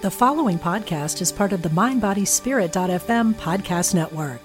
The following podcast is part of the MindBodySpirit.fm podcast network.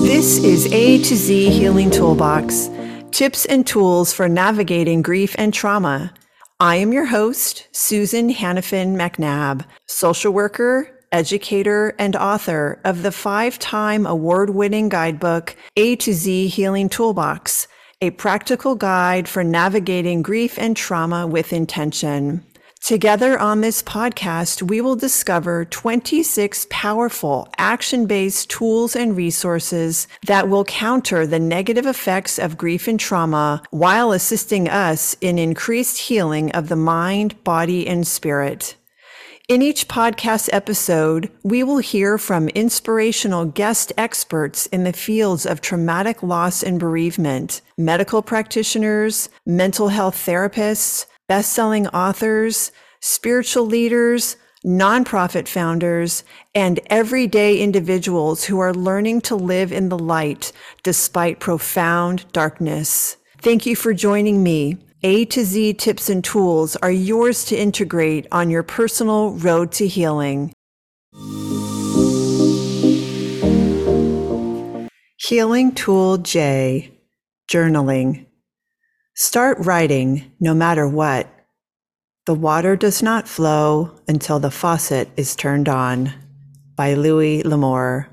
This is A to Z Healing Toolbox tips and tools for navigating grief and trauma. I am your host, Susan Hannifin-MacNab, social worker, educator, and author of the five time award winning guidebook, A to Z Healing Toolbox, a practical guide for navigating grief and trauma with intention. Together on this podcast, we will discover 26 powerful action based tools and resources that will counter the negative effects of grief and trauma while assisting us in increased healing of the mind, body, and spirit. In each podcast episode, we will hear from inspirational guest experts in the fields of traumatic loss and bereavement, medical practitioners, mental health therapists, best-selling authors, spiritual leaders, nonprofit founders, and everyday individuals who are learning to live in the light despite profound darkness. Thank you for joining me. A to Z tips and tools are yours to integrate on your personal road to healing. Healing Tool J Journaling. Start writing no matter what. The water does not flow until the faucet is turned on. By Louis L'Amour.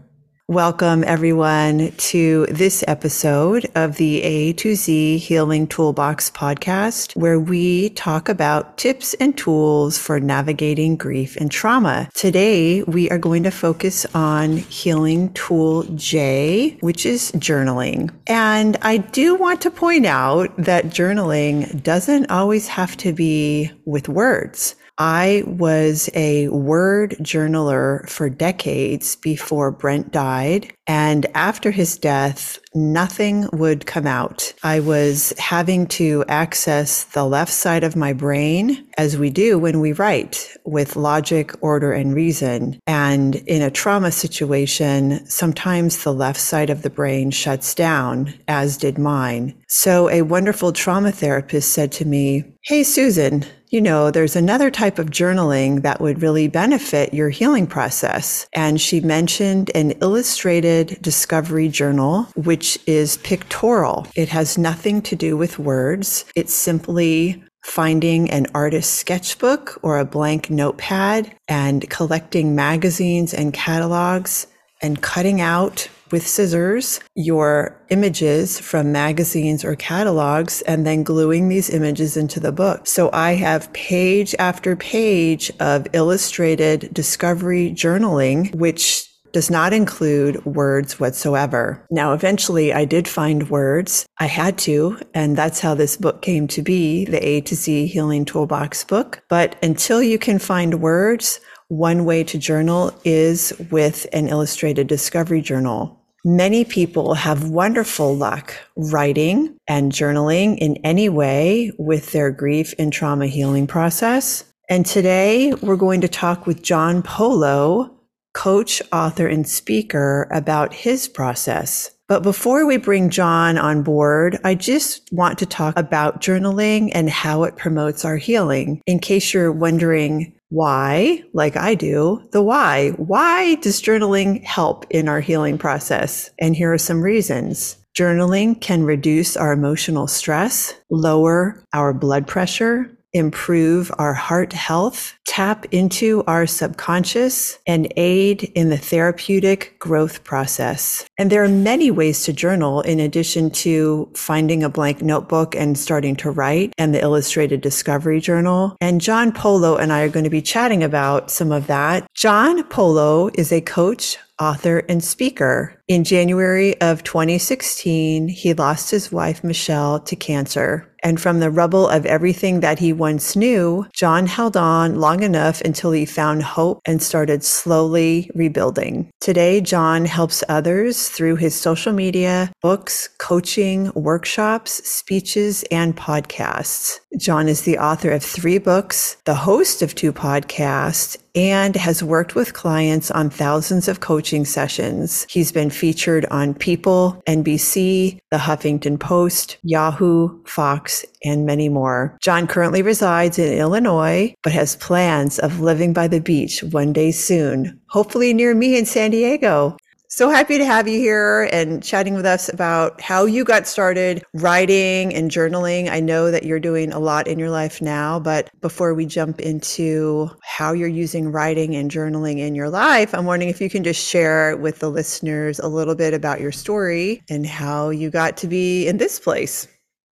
Welcome, everyone, to this episode of the A to Z Healing Toolbox podcast, where we talk about tips and tools for navigating grief and trauma. Today, we are going to focus on healing tool J, which is journaling. And I do want to point out that journaling doesn't always have to be with words. I was a word journaler for decades before Brent died. And after his death, nothing would come out. I was having to access the left side of my brain, as we do when we write, with logic, order, and reason. And in a trauma situation, sometimes the left side of the brain shuts down, as did mine. So a wonderful trauma therapist said to me, Hey, Susan, you know, there's another type of journaling that would really benefit your healing process. And she mentioned an illustrated discovery journal, which is pictorial. It has nothing to do with words. It's simply finding an artist's sketchbook or a blank notepad and collecting magazines and catalogs and cutting out with scissors your images from magazines or catalogs and then gluing these images into the book. So I have page after page of illustrated discovery journaling, which does not include words whatsoever. Now, eventually I did find words. I had to, and that's how this book came to be, the A to Z Healing Toolbox book. But until you can find words, one way to journal is with an illustrated discovery journal. Many people have wonderful luck writing and journaling in any way with their grief and trauma healing process. And today we're going to talk with John Polo, coach, author, and speaker about his process. But before we bring John on board, I just want to talk about journaling and how it promotes our healing. In case you're wondering, why, like I do, the why. Why does journaling help in our healing process? And here are some reasons. Journaling can reduce our emotional stress, lower our blood pressure, improve our heart health, tap into our subconscious, and aid in the therapeutic growth process. And there are many ways to journal in addition to finding a blank notebook and starting to write and the illustrated discovery journal. And John Polo and I are going to be chatting about some of that. John Polo is a coach, author, and speaker. In January of 2016, he lost his wife, Michelle, to cancer. And from the rubble of everything that he once knew, John held on long enough until he found hope and started slowly rebuilding. Today, John helps others through his social media, books, coaching, workshops, speeches, and podcasts. John is the author of three books, the host of two podcasts, and has worked with clients on thousands of coaching sessions. He's been featured on People, NBC, The Huffington Post, Yahoo, Fox, and many more. John currently resides in Illinois, but has plans of living by the beach one day soon, hopefully near me in San Diego. So happy to have you here and chatting with us about how you got started writing and journaling. I know that you're doing a lot in your life now, but before we jump into how you're using writing and journaling in your life, I'm wondering if you can just share with the listeners a little bit about your story and how you got to be in this place.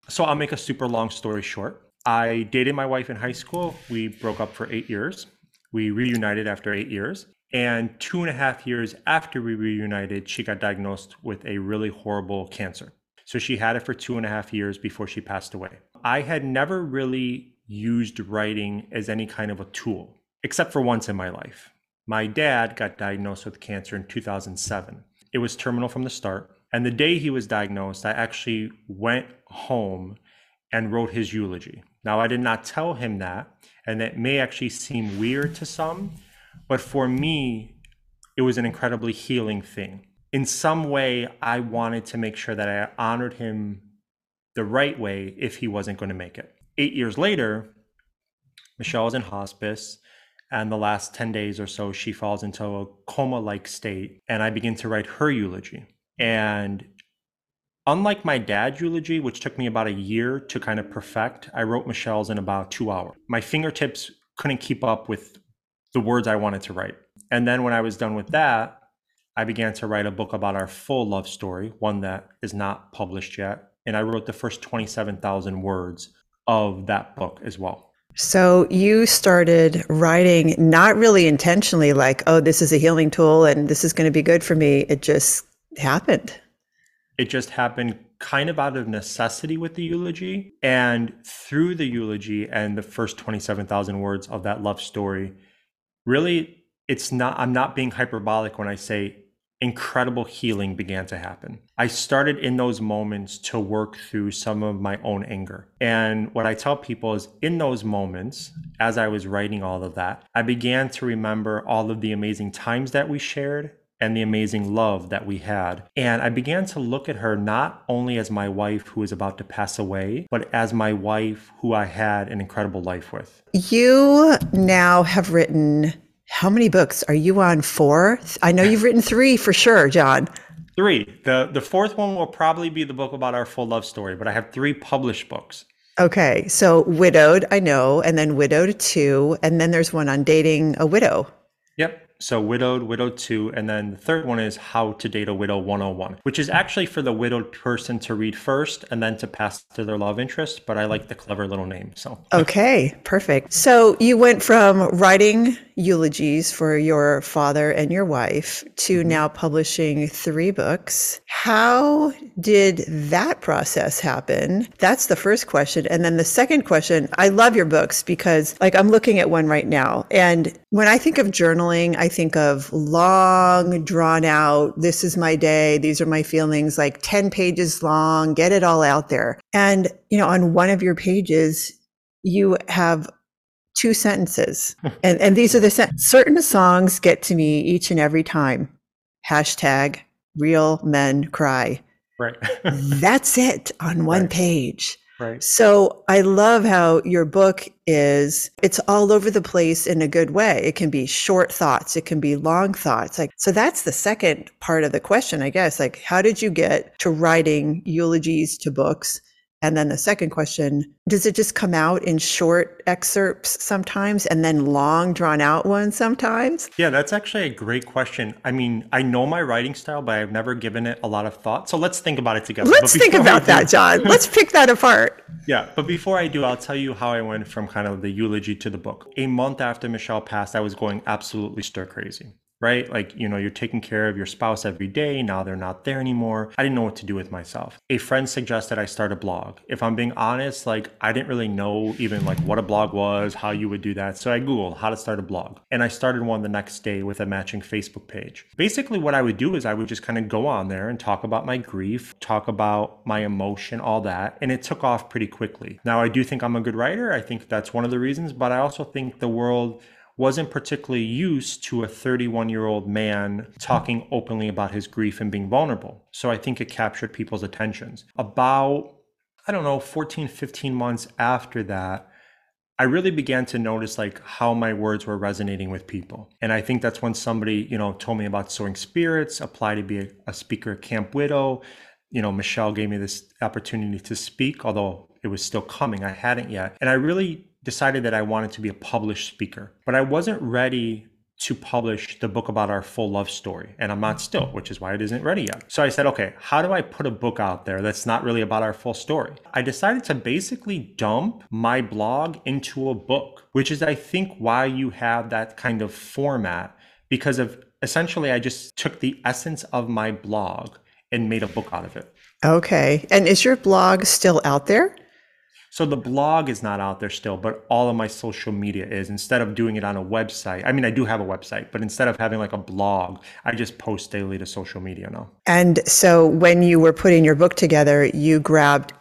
So I'll make a super long story short. I dated my wife in high school. We broke up for eight years. We reunited after eight years. And two and a half years after we reunited, she got diagnosed with a really horrible cancer. So she had it for two and a half years before she passed away. I had never really used writing as any kind of a tool, except for once in my life. My dad got diagnosed with cancer in 2007. It was terminal from the start. And the day he was diagnosed, I actually went home and wrote his eulogy. Now, I did not tell him that, and that may actually seem weird to some, but for me, it was an incredibly healing thing. In some way, I wanted to make sure that I honored him the right way if he wasn't going to make it. Eight years later, Michelle was in hospice. And the last 10 days or so, she falls into a coma like state. And I begin to write her eulogy. And unlike my dad's eulogy, which took me about a year to kind of perfect, I wrote Michelle's in about two hours. My fingertips couldn't keep up with the words I wanted to write. And then when I was done with that, I began to write a book about our full love story, one that is not published yet. And I wrote the first 27,000 words of that book as well. So you started writing not really intentionally, like, oh, this is a healing tool and this is going to be good for me. It just happened. It just happened kind of out of necessity with the eulogy. And through the eulogy and the first 27,000 words of that love story, really it's not i'm not being hyperbolic when i say incredible healing began to happen. I started in those moments to work through some of my own anger. And what i tell people is in those moments as i was writing all of that i began to remember all of the amazing times that we shared and the amazing love that we had. And I began to look at her not only as my wife who was about to pass away, but as my wife who I had an incredible life with. You now have written how many books? Are you on four? I know you've written three for sure, John. Three. The the fourth one will probably be the book about our full love story, but I have three published books. Okay. So widowed, I know, and then widowed two, and then there's one on dating a widow. Yep. So widowed, widowed two, and then the third one is how to date a widow 101, which is actually for the widowed person to read first and then to pass to their love interest. But I like the clever little name. So okay, perfect. So you went from writing eulogies for your father and your wife to mm-hmm. now publishing three books. How did that process happen? That's the first question. And then the second question, I love your books because like I'm looking at one right now. And when I think of journaling, I think of long, drawn out, this is my day, these are my feelings, like 10 pages long, get it all out there. And, you know, on one of your pages, you have two sentences. and, and these are the sen- certain songs get to me each and every time. Hashtag real men cry. Right. That's it on one right. page. Right. So I love how your book is it's all over the place in a good way. It can be short thoughts, it can be long thoughts. Like so that's the second part of the question, I guess. Like how did you get to writing eulogies to books? And then the second question, does it just come out in short excerpts sometimes and then long drawn out ones sometimes? Yeah, that's actually a great question. I mean, I know my writing style, but I've never given it a lot of thought. So let's think about it together. Let's think about that, John. let's pick that apart. Yeah, but before I do, I'll tell you how I went from kind of the eulogy to the book. A month after Michelle passed, I was going absolutely stir crazy right? Like, you know, you're taking care of your spouse every day. Now they're not there anymore. I didn't know what to do with myself. A friend suggested I start a blog. If I'm being honest, like, I didn't really know even like what a blog was, how you would do that. So I Googled how to start a blog. And I started one the next day with a matching Facebook page. Basically, what I would do is I would just kind of go on there and talk about my grief, talk about my emotion, all that. And it took off pretty quickly. Now, I do think I'm a good writer. I think that's one of the reasons, but I also think the world wasn't particularly used to a 31 year old man talking openly about his grief and being vulnerable. So I think it captured people's attentions. About, I don't know, 14, 15 months after that, I really began to notice like how my words were resonating with people. And I think that's when somebody, you know, told me about Soaring Spirits, apply to be a, a speaker at Camp Widow. You know, Michelle gave me this opportunity to speak, although it was still coming. I hadn't yet. And I really decided that I wanted to be a published speaker, but I wasn't ready to publish the book about our full love story. And I'm not still, which is why it isn't ready yet. So I said, okay, how do I put a book out there that's not really about our full story? I decided to basically dump my blog into a book, which is, I think, why you have that kind of format because of essentially, I just took the essence of my blog and made a book out of it. Okay. And is your blog still out there? So the blog is not out there still, but all of my social media is. Instead of doing it on a website, I mean, I do have a website, but instead of having like a blog, I just post daily to social media now. And so when you were putting your book together, you grabbed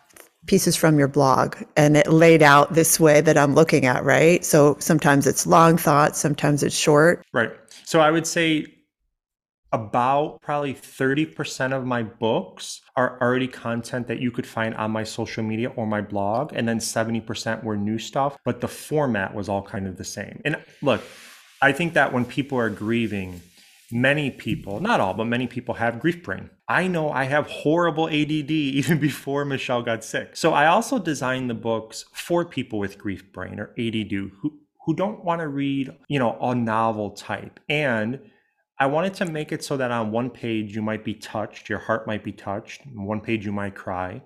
pieces from your blog and it laid out this way that I'm looking at, right? So sometimes it's long thoughts, sometimes it's short. Right. So I would say about probably 30% of my books are already content that you could find on my social media or my blog. And then 70% were new stuff, but the format was all kind of the same. And look, I think that when people are grieving, many people, not all, but many people have grief brain. I know I have horrible ADD even before Michelle got sick. So I also designed the books for people with grief brain or ADD who, who don't want to read, you know, a novel type. And I wanted to make it so that on one page you might be touched, your heart might be touched, on one page you might cry,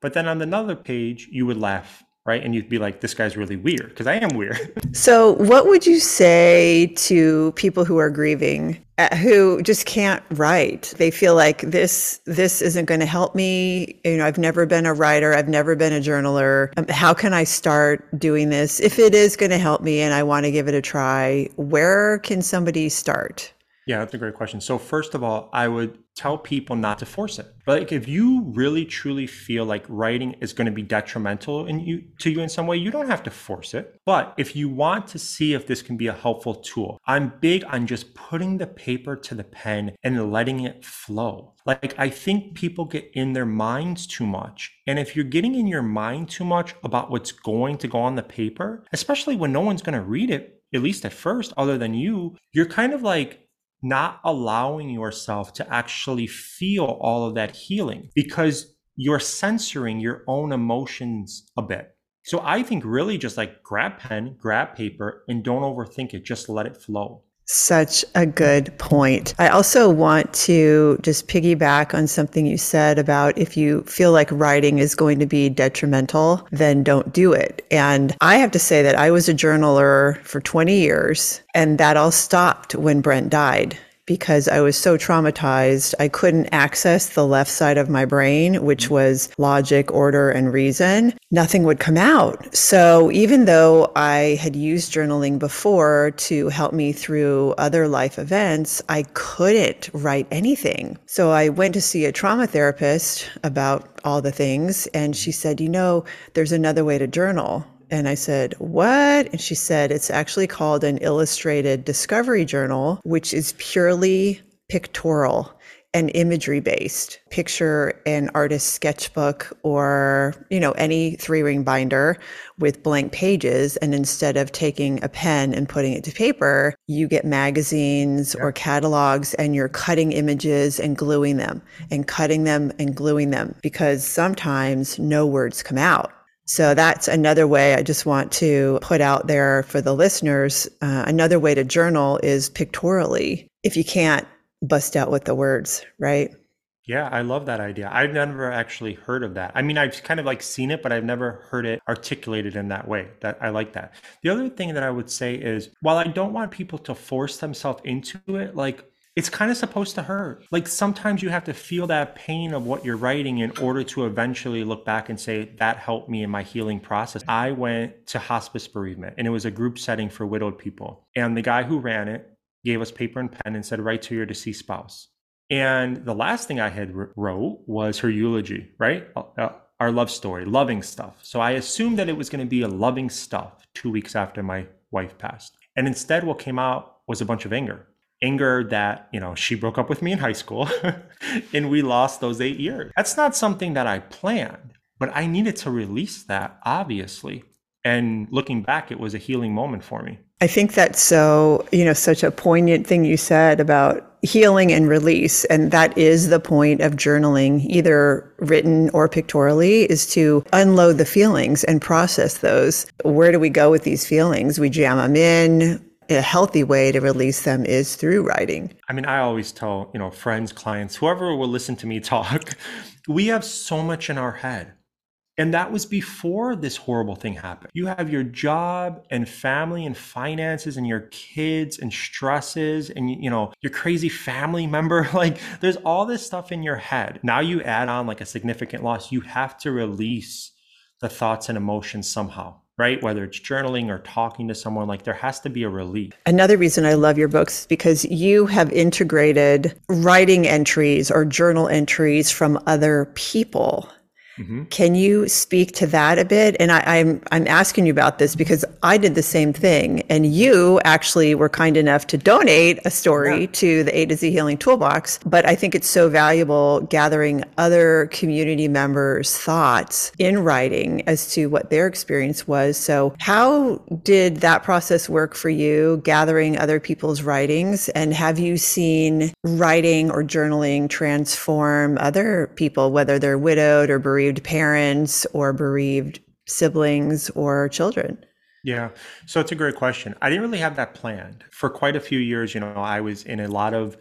but then on another page you would laugh, right? And you'd be like, this guy's really weird, because I am weird. So, what would you say to people who are grieving, uh, who just can't write? They feel like this this isn't going to help me. You know, I've never been a writer, I've never been a journaler. Um, how can I start doing this? If it is going to help me and I want to give it a try, where can somebody start? Yeah, that's a great question. So first of all, I would tell people not to force it. Like if you really truly feel like writing is going to be detrimental in you to you in some way, you don't have to force it. But if you want to see if this can be a helpful tool, I'm big on just putting the paper to the pen and letting it flow. Like I think people get in their minds too much. And if you're getting in your mind too much about what's going to go on the paper, especially when no one's going to read it, at least at first, other than you, you're kind of like not allowing yourself to actually feel all of that healing because you're censoring your own emotions a bit. So I think really just like grab pen, grab paper, and don't overthink it. Just let it flow. Such a good point. I also want to just piggyback on something you said about if you feel like writing is going to be detrimental, then don't do it. And I have to say that I was a journaler for 20 years, and that all stopped when Brent died because I was so traumatized. I couldn't access the left side of my brain, which mm-hmm. was logic, order, and reason. Nothing would come out. So even though I had used journaling before to help me through other life events, I couldn't write anything. So I went to see a trauma therapist about all the things, and she said, You know, there's another way to journal. And I said, What? And she said, It's actually called an illustrated discovery journal, which is purely pictorial and imagery based. Picture an artist's sketchbook or, you know, any three ring binder with blank pages. And instead of taking a pen and putting it to paper, you get magazines yeah. or catalogs and you're cutting images and gluing them and cutting them and gluing them because sometimes no words come out. So that's another way I just want to put out there for the listeners. Uh, another way to journal is pictorially if you can't bust out with the words, right? Yeah, I love that idea. I've never actually heard of that. I mean, I've kind of like seen it, but I've never heard it articulated in that way. That I like that. The other thing that I would say is while I don't want people to force themselves into it, like it's kind of supposed to hurt. Like sometimes you have to feel that pain of what you're writing in order to eventually look back and say, that helped me in my healing process. I went to hospice bereavement and it was a group setting for widowed people. And the guy who ran it gave us paper and pen and said, write to your deceased spouse. And the last thing I had wrote was her eulogy, right? Uh, uh, our love story, loving stuff. So I assumed that it was going to be a loving stuff two weeks after my wife passed. And instead, what came out was a bunch of anger. Anger that, you know, she broke up with me in high school and we lost those eight years. That's not something that I planned, but I needed to release that, obviously. And looking back, it was a healing moment for me. I think that's so, you know, such a poignant thing you said about healing and release. And that is the point of journaling, either written or pictorially, is to unload the feelings and process those. Where do we go with these feelings? We jam them in. A healthy way to release them is through writing. I mean, I always tell, you know, friends, clients, whoever will listen to me talk, we have so much in our head and that was before this horrible thing happened. You have your job and family and finances and your kids and stresses and you know, your crazy family member. Like there's all this stuff in your head. Now you add on like a significant loss. You have to release the thoughts and emotions somehow right? Whether it's journaling or talking to someone, like there has to be a relief. Another reason I love your books is because you have integrated writing entries or journal entries from other people Mm-hmm. Can you speak to that a bit? And I, am I'm, I'm asking you about this because I did the same thing, and you actually were kind enough to donate a story yeah. to the A to Z Healing Toolbox. But I think it's so valuable gathering other community members' thoughts in writing as to what their experience was. So, how did that process work for you? Gathering other people's writings, and have you seen writing or journaling transform other people, whether they're widowed or bereaved? Bereaved parents or bereaved siblings or children? Yeah. So it's a great question. I didn't really have that planned. For quite a few years, you know, I was in a lot of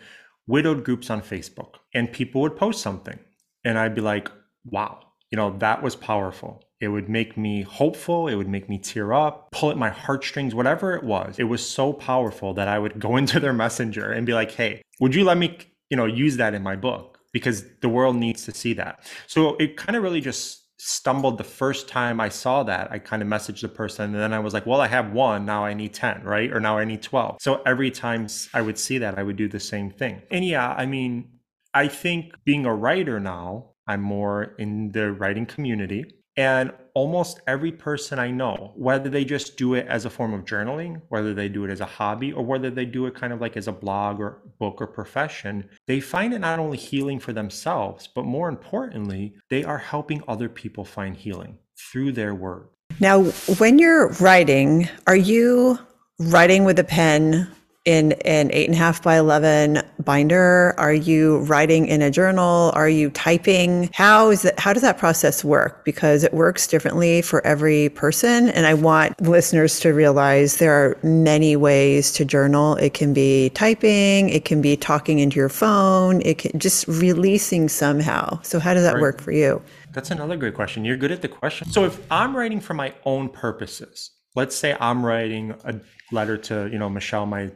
widowed groups on Facebook and people would post something and I'd be like, wow, you know, that was powerful. It would make me hopeful. It would make me tear up, pull at my heartstrings, whatever it was. It was so powerful that I would go into their messenger and be like, hey, would you let me, you know, use that in my book? Because the world needs to see that. So it kind of really just stumbled the first time I saw that. I kind of messaged the person and then I was like, well, I have one, now I need 10, right? Or now I need 12. So every time I would see that, I would do the same thing. And yeah, I mean, I think being a writer now, I'm more in the writing community. And almost every person I know, whether they just do it as a form of journaling, whether they do it as a hobby, or whether they do it kind of like as a blog or book or profession, they find it not only healing for themselves, but more importantly, they are helping other people find healing through their work. Now, when you're writing, are you writing with a pen in an eight and a half by 11 binder? Are you writing in a journal? Are you typing? How is that? how does that process work? Because it works differently for every person. And I want listeners to realize there are many ways to journal. It can be typing. It can be talking into your phone. It can just releasing somehow. So how does that right. work for you? That's another great question. You're good at the question. So if I'm writing for my own purposes, let's say I'm writing a letter to, you know, Michelle, my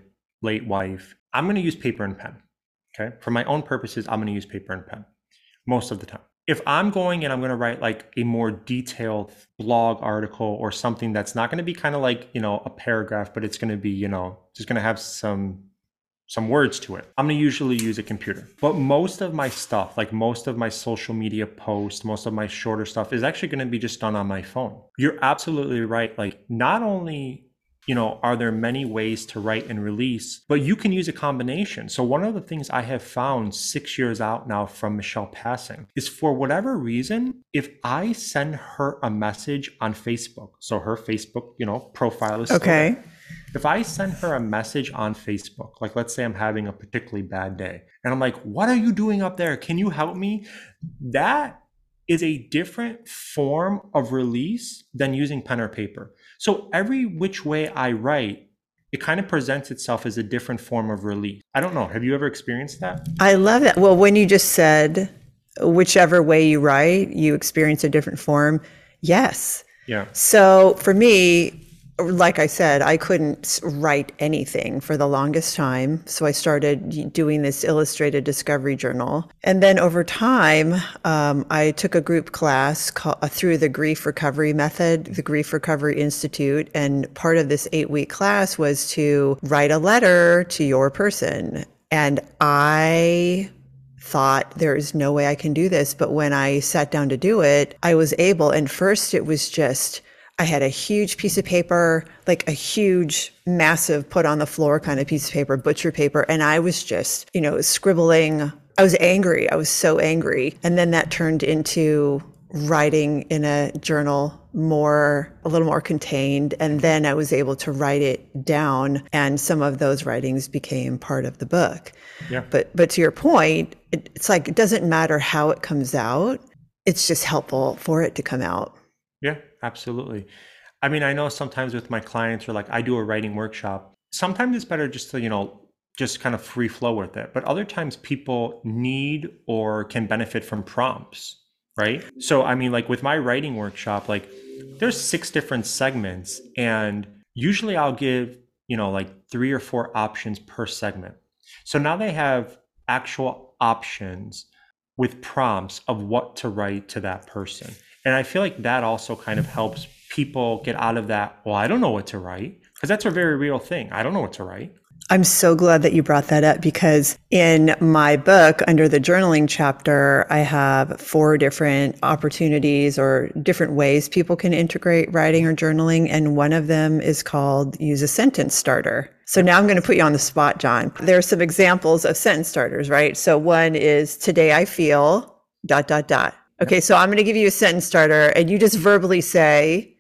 late wife, I'm going to use paper and pen. Okay. For my own purposes, I'm going to use paper and pen most of the time. If I'm going and I'm going to write like a more detailed blog article or something that's not going to be kind of like, you know, a paragraph, but it's going to be, you know, just going to have some some words to it. I'm going to usually use a computer. But most of my stuff, like most of my social media posts, most of my shorter stuff is actually going to be just done on my phone. You're absolutely right. Like not only you know, are there many ways to write and release? But you can use a combination. So, one of the things I have found six years out now from Michelle passing is for whatever reason, if I send her a message on Facebook, so her Facebook, you know, profile is okay. There, if I send her a message on Facebook, like let's say I'm having a particularly bad day, and I'm like, what are you doing up there? Can you help me? That is a different form of release than using pen or paper. So every which way I write, it kind of presents itself as a different form of relief. I don't know. Have you ever experienced that? I love that. Well, when you just said whichever way you write, you experience a different form. Yes. Yeah. So for me, like I said, I couldn't write anything for the longest time. So I started doing this illustrated discovery journal. And then over time, um, I took a group class called, uh, through the Grief Recovery Method, the Grief Recovery Institute. And part of this eight week class was to write a letter to your person. And I thought there is no way I can do this. But when I sat down to do it, I was able. And first, it was just, I had a huge piece of paper, like a huge, massive put on the floor kind of piece of paper, butcher paper. And I was just, you know, scribbling. I was angry. I was so angry. And then that turned into writing in a journal more a little more contained and then i was able to write it down and some of those writings became part of the book Yeah. but but to your point it, it's like it doesn't matter how it comes out it's just helpful for it to come out Yeah, absolutely. I mean, I know sometimes with my clients or like I do a writing workshop, sometimes it's better just to, you know, just kind of free flow with it. But other times people need or can benefit from prompts, right? So, I mean, like with my writing workshop, like there's six different segments and usually I'll give, you know, like three or four options per segment. So now they have actual options with prompts of what to write to that person. And I feel like that also kind of helps people get out of that, well, I don't know what to write, because that's a very real thing. I don't know what to write. I'm so glad that you brought that up because in my book, under the journaling chapter, I have four different opportunities or different ways people can integrate writing or journaling. And one of them is called use a sentence starter. So now I'm going to put you on the spot, John. There are some examples of sentence starters, right? So one is today I feel dot, dot, dot. Okay. So I'm going to give you a sentence starter and you just verbally say,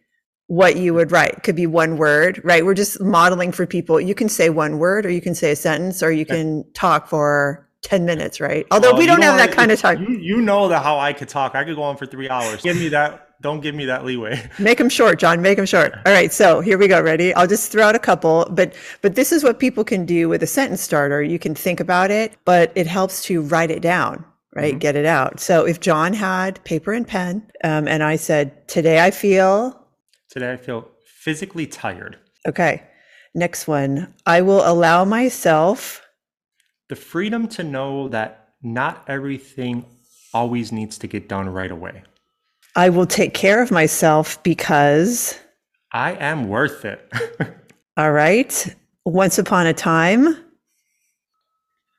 what you would write. Could be one word, right? We're just modeling for people. You can say one word or you can say a sentence or you can talk for 10 minutes, right? Although Well, we you don't have that kind of time. You, you know that how I could talk. I could go on for three hours. Give me that. Don't give me that leeway. Make them short, John. Make them short. All right. So here we go. Ready? I'll just throw out a couple, but, but this is what people can do with a sentence starter. You can think about it, but it helps to write it down, right? Get it out. So if John had paper and pen, um, and I said, today I feel Today I feel physically tired. Okay. Next one. I will allow myself. The freedom to know that not everything always needs to get done right away. I will take care of myself because. I am worth it. All right. Once upon a time.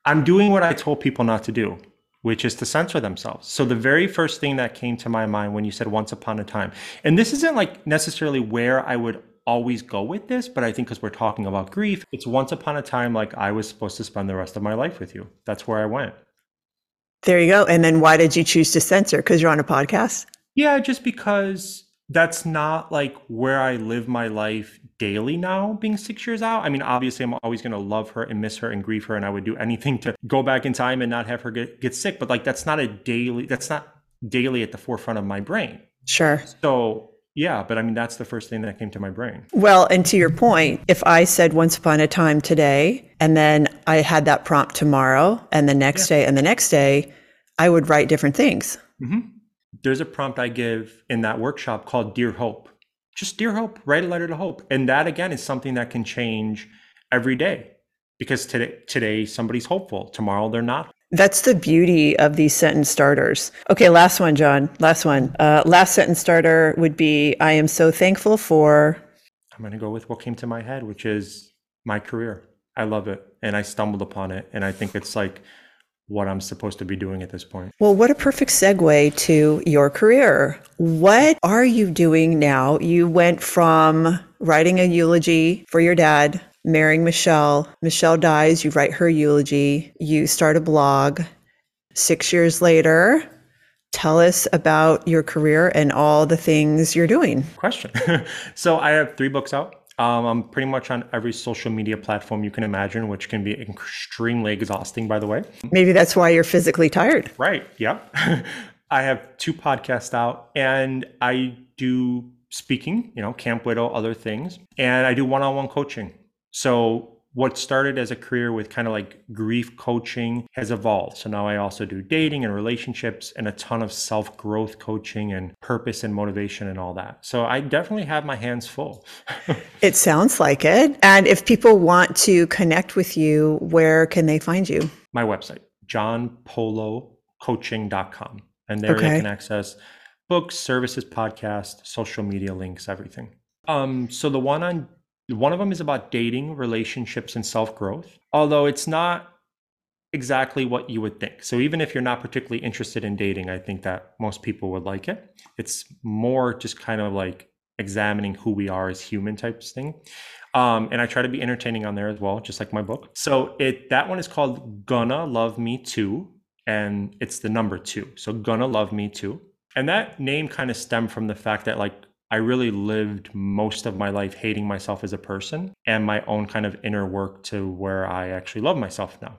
I'm doing what I told people not to do, which is to censor themselves. So the very first thing that came to my mind when you said once upon a time, and this isn't like necessarily where I would always go with this, but I think because we're talking about grief, it's once upon a time like I was supposed to spend the rest of my life with you. That's where I went. There you go. And then why did you choose to censor? Because you're on a podcast? Yeah, just because that's not like where I live my life daily now, being six years out. I mean, obviously, I'm always going to love her and miss her and grieve her, and I would do anything to go back in time and not have her get, get sick. But like, that's not a daily, that's not daily at the forefront of my brain. Sure. So, yeah, but I mean, that's the first thing that came to my brain. Well, and to your point, if I said once upon a time today, and then I had that prompt tomorrow, and the next day, and the next day, I would write different things. hmm There's a prompt I give in that workshop called Dear Hope. Just Dear Hope, write a letter to hope. And that again is something that can change every day because today, today somebody's hopeful, tomorrow they're not. That's the beauty of these sentence starters. Okay, last one, John. Last one. Uh, last sentence starter would be I am so thankful for. I'm going to go with what came to my head, which is my career. I love it and I stumbled upon it. And I think it's like what I'm supposed to be doing at this point. Well, what a perfect segue to your career. What are you doing now? You went from writing a eulogy for your dad, marrying Michelle. Michelle dies, you write her eulogy, you start a blog. Six years later, tell us about your career and all the things you're doing. Question. so I have three books out. Um, I'm pretty much on every social media platform you can imagine, which can be extremely exhausting, by the way. Maybe that's why you're physically tired. Right. Yep. I have two podcasts out and I do speaking, you know, Camp Widow, other things, and I do one on one coaching. So, what started as a career with kind of like grief coaching has evolved. So now I also do dating and relationships and a ton of self growth coaching and purpose and motivation and all that. So I definitely have my hands full. It sounds like it. And if people want to connect with you, where can they find you? my website, johnpolocoaching.com. And there Okay. they can access books, services, podcast, social media links, everything. Um, so the one on one of them is about dating, relationships, and self-growth. Although it's not exactly what you would think. So even if you're not particularly interested in dating, I think that most people would like it. It's more just kind of like examining who we are as human types thing. Um, and I try to be entertaining on there as well, just like my book. So it that one is called Gonna Love Me Too, and it's the number two. So Gonna Love Me Too. And that name kind of stemmed from the fact that like I really lived most of my life hating myself as a person and my own kind of inner work to where I actually love myself now.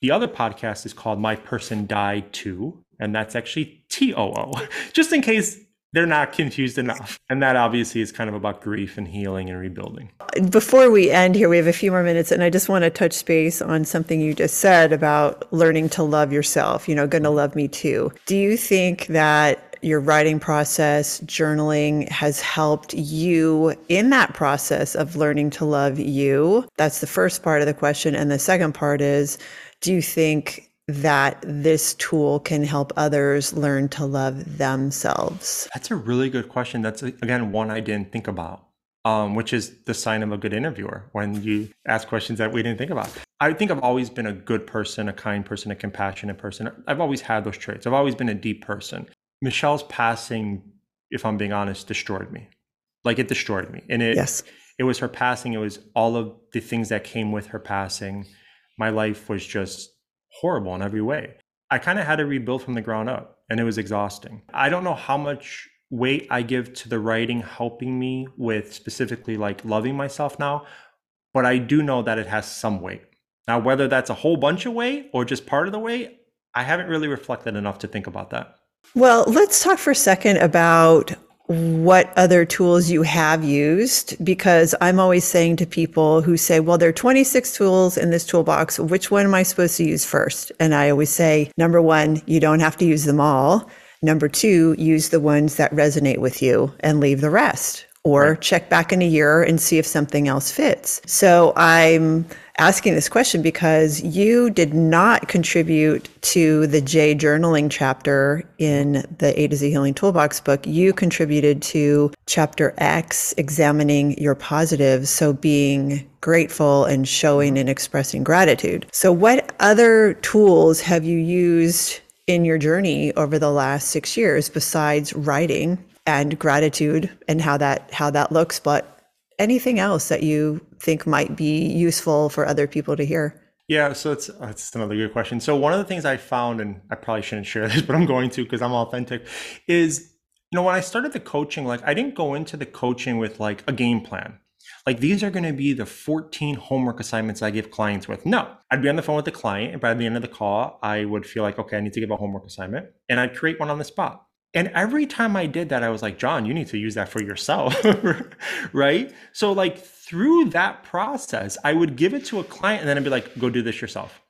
The other podcast is called My Person Died Too, and that's actually T O O, just in case they're not confused enough. And that obviously is kind of about grief and healing and rebuilding. Before we end here, we have a few more minutes, and I just want to touch base on something you just said about learning to love yourself. You know, gonna love me too. Do you think that your writing process, journaling has helped you in that process of learning to love you? That's the first part of the question. And the second part is, do you think that this tool can help others learn to love themselves? That's a really good question. That's, again, one I didn't think about. Um, which is the sign of a good interviewer when you ask questions that we didn't think about. I think I've always been a good person, a kind person, a compassionate person. I've always had those traits. I've always been a deep person. Michelle's passing, if I'm being honest, destroyed me. Like it destroyed me. And it yes. it was her passing, it was all of the things that came with her passing. My life was just horrible in every way. I kind of had to rebuild from the ground up and it was exhausting. I don't know how much weight I give to the writing helping me with specifically like loving myself now, but I do know that it has some weight. Now, whether that's a whole bunch of weight or just part of the weight, I haven't really reflected enough to think about that. Well, let's talk for a second about what other tools you have used because I'm always saying to people who say, well, there are 26 tools in this toolbox. Which one am I supposed to use first? And I always say, number one, you don't have to use them all. Number two, use the ones that resonate with you and leave the rest or right. check back in a year and see if something else fits. So I'm asking this question because you did not contribute to the J journaling chapter in the A to Z Healing Toolbox book. You contributed to chapter X, examining your positives. So being grateful and showing and expressing gratitude. So, what other tools have you used in your journey over the last six years besides writing and gratitude and how that how that looks but anything else that you think might be useful for other people to hear yeah so it's uh, that's another good question so one of the things i found and i probably shouldn't share this but i'm going to because i'm authentic is you know when i started the coaching like i didn't go into the coaching with like a game plan like these are going to be the 14 homework assignments I give clients with. No, I'd be on the phone with the client, and by the end of the call, I would feel like, okay, I need to give a homework assignment, and I'd create one on the spot. And every time I did that, I was like, John, you need to use that for yourself. right. So, like, through that process, I would give it to a client and then I'd be like, go do this yourself.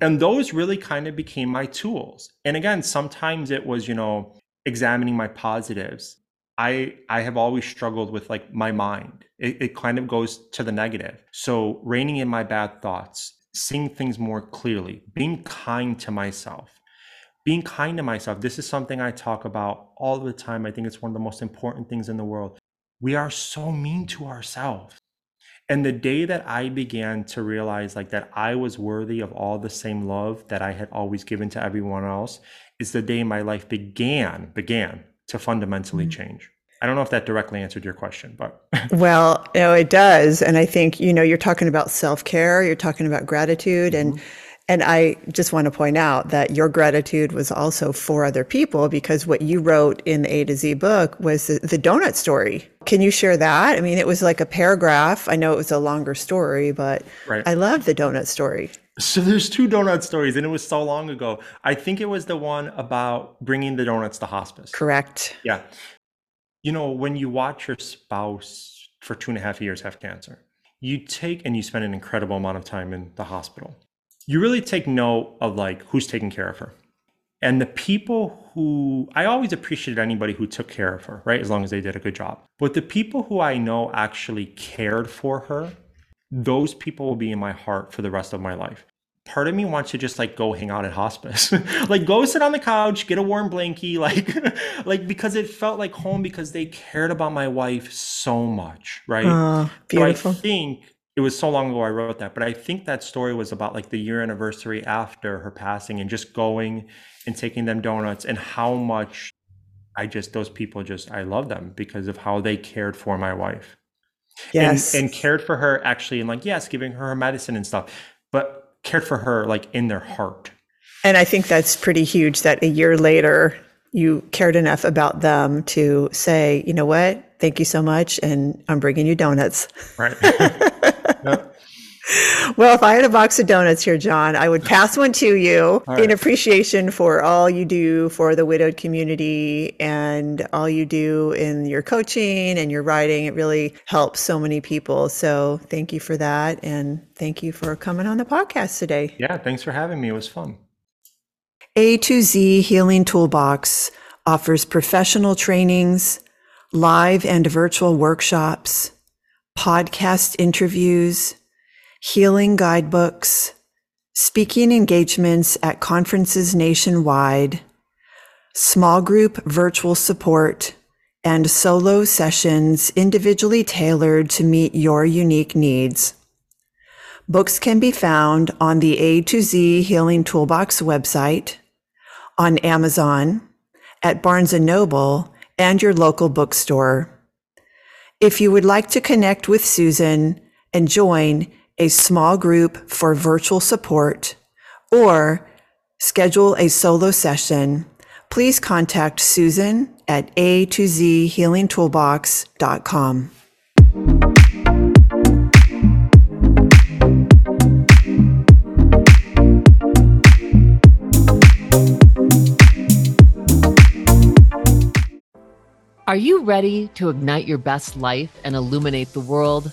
And those really kind of became my tools. And again, sometimes it was, you know, examining my positives. I I have always struggled with like my mind. It, it kind of goes to the negative. So reining in my bad thoughts, seeing things more clearly, being kind to myself being kind to myself. This is something I talk about all the time. I think it's one of the most important things in the world. We are so mean to ourselves. And the day that I began to realize like that I was worthy of all the same love that I had always given to everyone else is the day my life began began to fundamentally mm-hmm. change. I don't know if that directly answered your question, but well, no, it does. And I think, you know, you're talking about self-care, you're talking about gratitude mm-hmm and I just want to point out that your gratitude was also for other people because what you wrote in the A to Z book was the, the, donut story. Can you share that? I mean, it was like a paragraph. I know it was a longer story, but right. I love the donut story. So there's two donut stories, and it was so long ago. I think it was the one about bringing the donuts to hospice. Correct. Yeah. You know, when you watch your spouse for two and a half years have cancer, you take and you spend an incredible amount of time in the hospital you really take note of like who's taking care of her. And the people who I always appreciated anybody who took care of her, right? As long as they did a good job. But the people who I know actually cared for her, those people will be in my heart for the rest of my life. Part of me wants to just like go hang out at hospice. like go sit on the couch, get a warm blankie, like like because it felt like home because they cared about my wife so much, right? Uh, beautiful. So I think it was so long ago I wrote that, but I think that story was about like the year anniversary after her passing and just going and taking them donuts and how much I just those people just I love them because of how they cared for my wife. Yes. And, and cared for her actually and like yes, giving her her medicine and stuff, but cared for her like in their heart. And I think that's pretty huge that a year later you cared enough about them to say, you know what, thank you so much, and I'm bringing you donuts. Right. Well, if I had a box of donuts here, John, I would pass one to you right. in appreciation for all you do for the widowed community and all you do in your coaching and your writing. It really helps so many people. So thank you for that. And thank you for coming on the podcast today. Yeah, thanks for having me. It was fun. A to Z Healing Toolbox offers professional trainings, live and virtual workshops, podcast interviews, healing guidebooks, speaking engagements at conferences nationwide, small group virtual support, and solo sessions individually tailored to meet your unique needs. Books can be found on the A to Z Healing Toolbox website, on Amazon, at Barnes & Noble, and your local bookstore. If you would like to connect with Susan and join a small group for virtual support or schedule a solo session, please contact Susan at a to z healing toolbox.com. Are you ready to ignite your best life and illuminate the world?